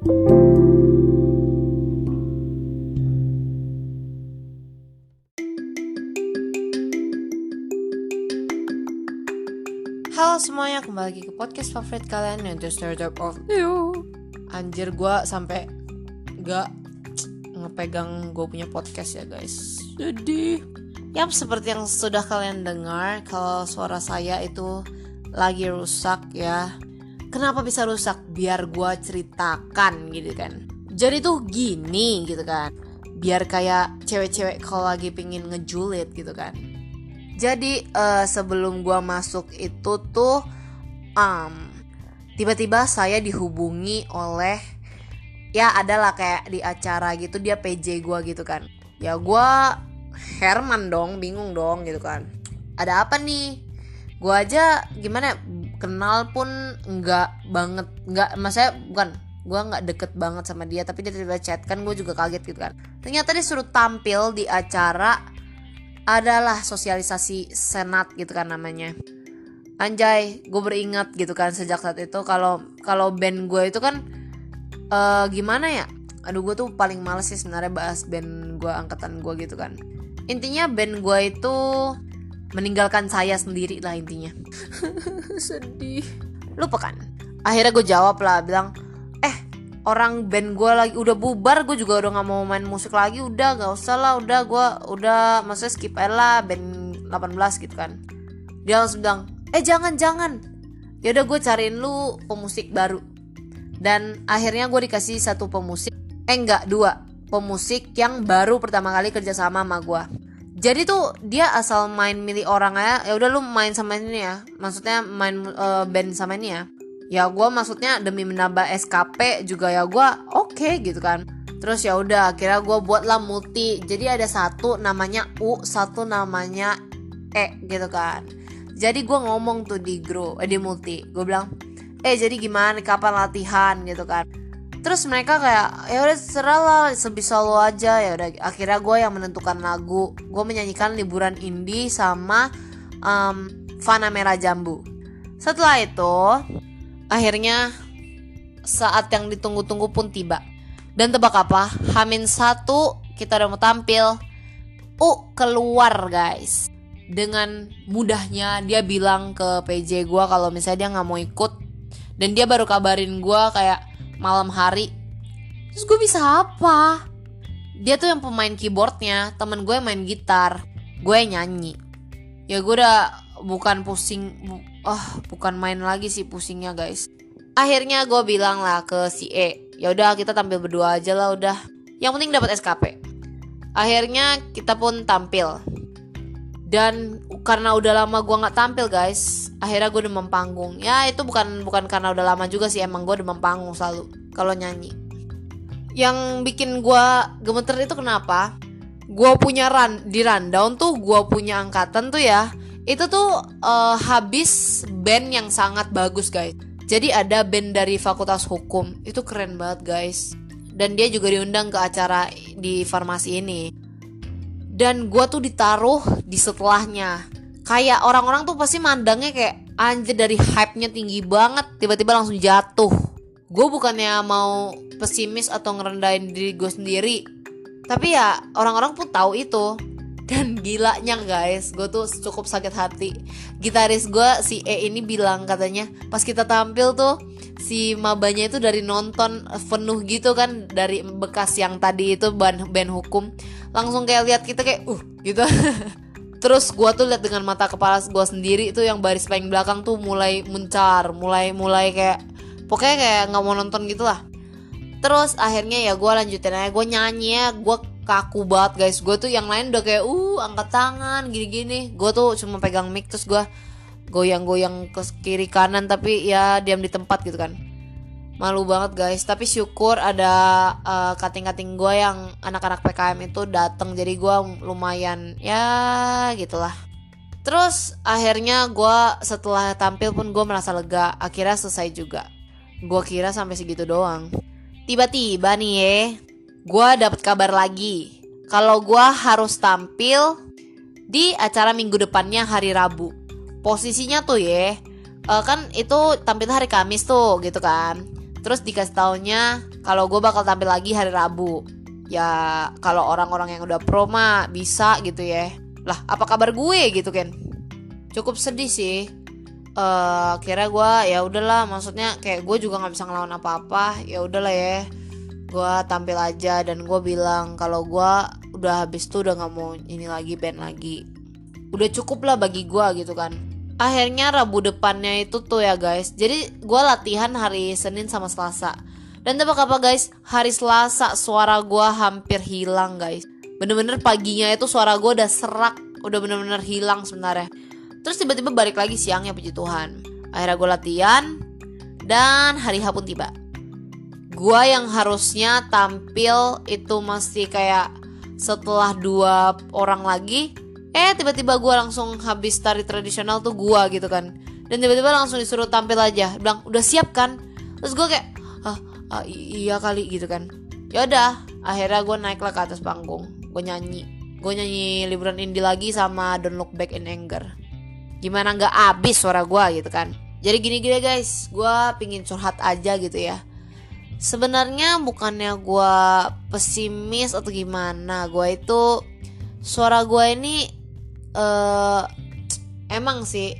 Halo semuanya, kembali lagi ke podcast favorit kalian yang The Startup of You Anjir gue sampai gak ngepegang gue punya podcast ya guys. Jadi. Yap, seperti yang sudah kalian dengar Kalau suara saya itu lagi rusak ya Kenapa bisa rusak? Biar gue ceritakan gitu kan Jadi tuh gini gitu kan Biar kayak cewek-cewek kalau lagi pingin ngejulit gitu kan jadi uh, sebelum gua masuk itu tuh um, tiba-tiba saya dihubungi oleh ya adalah kayak di acara gitu dia PJ gua gitu kan. Ya gua Herman dong, bingung dong gitu kan. Ada apa nih? Gua aja gimana ya, kenal pun enggak banget, enggak maksudnya bukan gue nggak deket banget sama dia tapi dia tiba-tiba chat kan gue juga kaget gitu kan. Ternyata dia suruh tampil di acara adalah sosialisasi senat gitu kan namanya. Anjay gue beringat gitu kan sejak saat itu kalau kalau band gue itu kan uh, gimana ya? Aduh gue tuh paling males sih sebenarnya bahas band gue angkatan gue gitu kan. Intinya band gue itu meninggalkan saya sendiri lah intinya. Sedih. Lupa kan? Akhirnya gue jawab lah bilang orang band gue lagi udah bubar gue juga udah nggak mau main musik lagi udah gak usah lah udah gue udah maksudnya skip aja lah band 18 gitu kan. Dia langsung bilang eh jangan jangan. Ya udah gue cariin lu pemusik baru. Dan akhirnya gue dikasih satu pemusik eh enggak dua pemusik yang baru pertama kali kerja sama sama gue jadi tuh dia asal main milih orang aja ya udah lu main sama ini ya. Maksudnya main uh, band sama ini ya. Ya gue maksudnya demi menambah SKP juga ya gue oke okay, gitu kan. Terus ya udah akhirnya gue buatlah multi. Jadi ada satu namanya U satu namanya E gitu kan. Jadi gue ngomong tuh di grow eh, di multi. Gue bilang eh jadi gimana? Kapan latihan? gitu kan terus mereka kayak ya udah serah lah sebisa lo aja ya udah akhirnya gue yang menentukan lagu gue menyanyikan liburan indie sama um, Fana Merah Jambu setelah itu Akhirnya saat yang ditunggu-tunggu pun tiba. Dan tebak apa? Hamin satu kita udah mau tampil. Uh keluar guys. Dengan mudahnya dia bilang ke PJ gue kalau misalnya dia nggak mau ikut. Dan dia baru kabarin gue kayak malam hari. Terus gue bisa apa? Dia tuh yang pemain keyboardnya, temen gue main gitar, gue nyanyi. Ya gue udah bukan pusing oh bukan main lagi sih pusingnya guys akhirnya gue bilang lah ke si E ya udah kita tampil berdua aja lah udah yang penting dapat SKP akhirnya kita pun tampil dan karena udah lama gue nggak tampil guys. Akhirnya gue demam panggung. Ya itu bukan bukan karena udah lama juga sih. Emang gue demam panggung selalu kalau nyanyi. Yang bikin gue gemeter itu kenapa? Gue punya run di rundown tuh gue punya angkatan tuh ya itu tuh uh, habis band yang sangat bagus guys. Jadi ada band dari fakultas hukum. Itu keren banget guys. Dan dia juga diundang ke acara di farmasi ini dan gue tuh ditaruh di setelahnya. Kayak orang-orang tuh pasti mandangnya kayak anjir dari hype-nya tinggi banget tiba-tiba langsung jatuh. Gue bukannya mau pesimis atau ngerendahin diri gue sendiri. Tapi ya orang-orang pun tahu itu. Dan gilanya guys gue tuh cukup sakit hati. Gitaris gue si E ini bilang katanya pas kita tampil tuh si mabanya itu dari nonton penuh gitu kan dari bekas yang tadi itu band, band hukum. Langsung kayak lihat kita kayak uh gitu. Terus gue tuh lihat dengan mata kepala gue sendiri itu yang baris paling belakang tuh mulai mencar mulai mulai kayak pokoknya kayak nggak mau nonton gitu lah. Terus akhirnya ya gue lanjutin aja gue nyanyi ya gue kaku banget guys. Gue tuh yang lain udah kayak uh angkat tangan gini-gini. Gue tuh cuma pegang mic terus gue goyang-goyang ke kiri kanan tapi ya diam di tempat gitu kan. Malu banget guys. Tapi syukur ada uh, kating-kating gue yang anak-anak PKM itu datang jadi gue lumayan ya gitulah. Terus akhirnya gue setelah tampil pun gue merasa lega. Akhirnya selesai juga. Gue kira sampai segitu doang. Tiba-tiba nih ya gue dapet kabar lagi. Kalau gue harus tampil di acara minggu depannya hari Rabu. Posisinya tuh ya, uh, kan itu tampil hari Kamis tuh gitu kan. terus dikasih taunya kalau gue bakal tampil lagi hari Rabu. Ya kalau orang-orang yang udah pro mah bisa gitu ya. Lah apa kabar gue? Gitu kan cukup sedih sih. Uh, kira gue ya udahlah maksudnya kayak gue juga nggak bisa ngelawan apa-apa. Ya udahlah ya. Gue tampil aja dan gue bilang kalau gue udah habis tuh udah nggak mau ini lagi band lagi. Udah cukup lah bagi gue gitu kan akhirnya Rabu depannya itu tuh ya guys. Jadi gue latihan hari Senin sama Selasa. Dan tebak apa guys? Hari Selasa suara gue hampir hilang guys. Bener-bener paginya itu suara gue udah serak. Udah bener-bener hilang sebenarnya. Terus tiba-tiba balik lagi siangnya puji Tuhan. Akhirnya gue latihan dan hari H pun tiba. Gue yang harusnya tampil itu masih kayak setelah dua orang lagi eh tiba-tiba gue langsung habis tari tradisional tuh gue gitu kan. Dan tiba-tiba langsung disuruh tampil aja. Bilang udah siap kan? Terus gue kayak ah, ah iya kali gitu kan. Ya udah akhirnya gue naik lah ke atas panggung. Gue nyanyi. Gue nyanyi liburan indie lagi sama Don't Look Back in Anger. Gimana nggak abis suara gue gitu kan. Jadi gini-gini guys gue pingin curhat aja gitu ya. Sebenarnya bukannya gue pesimis atau gimana gue itu suara gue ini uh, emang sih.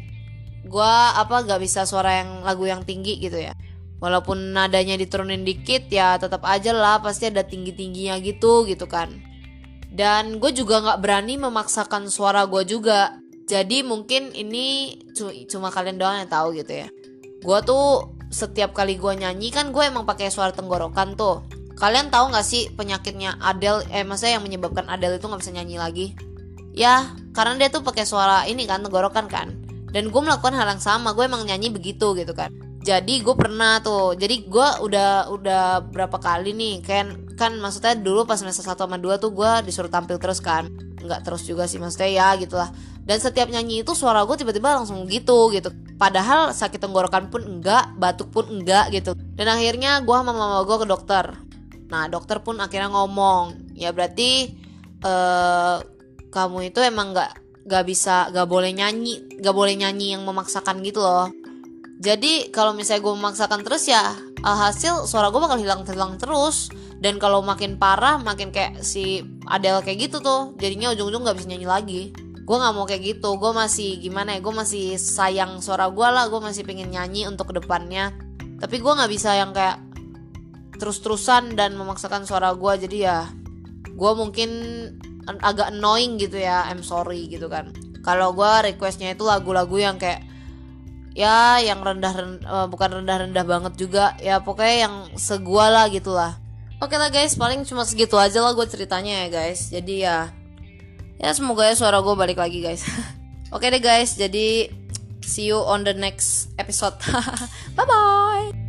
Gue apa gak bisa suara yang lagu yang tinggi gitu ya. Walaupun nadanya diturunin dikit ya tetap aja lah pasti ada tinggi tingginya gitu gitu kan. Dan gue juga nggak berani memaksakan suara gue juga. Jadi mungkin ini cuma kalian doang yang tahu gitu ya. Gue tuh setiap kali gue nyanyi kan gue emang pakai suara tenggorokan tuh. Kalian tahu nggak sih penyakitnya Adele? Eh maksudnya yang menyebabkan Adele itu nggak bisa nyanyi lagi ya karena dia tuh pakai suara ini kan tenggorokan kan. Dan gue melakukan hal yang sama gue emang nyanyi begitu gitu kan. Jadi gue pernah tuh jadi gue udah udah berapa kali nih kan kan maksudnya dulu pas semester satu sama dua tuh gue disuruh tampil terus kan. Nggak terus juga sih maksudnya ya gitulah. Dan setiap nyanyi itu suara gue tiba-tiba langsung gitu gitu. Padahal sakit tenggorokan pun enggak batuk pun enggak gitu. Dan akhirnya gue sama mama gue ke dokter. Nah dokter pun akhirnya ngomong ya berarti uh, kamu itu emang nggak nggak bisa nggak boleh nyanyi nggak boleh nyanyi yang memaksakan gitu loh. Jadi kalau misalnya gue memaksakan terus ya hasil suara gue bakal hilang hilang terus. Dan kalau makin parah makin kayak si Adele kayak gitu tuh jadinya ujung-ujung nggak bisa nyanyi lagi. Gue nggak mau kayak gitu. Gue masih gimana ya gue masih sayang suara gue lah. Gue masih pengen nyanyi untuk ke depannya. Tapi gue nggak bisa yang kayak terus-terusan dan memaksakan suara gue jadi ya gue mungkin agak annoying gitu ya I'm sorry gitu kan. Kalau gue requestnya itu lagu-lagu yang kayak ya yang rendah, rendah uh, bukan rendah-rendah banget juga. Ya pokoknya yang segua lah gitulah oke lah guys paling cuma segitu aja lah gue ceritanya ya guys. Jadi ya ya semoga ya suara gue balik lagi guys. Oke deh guys. Jadi see you on the next episode. Bye bye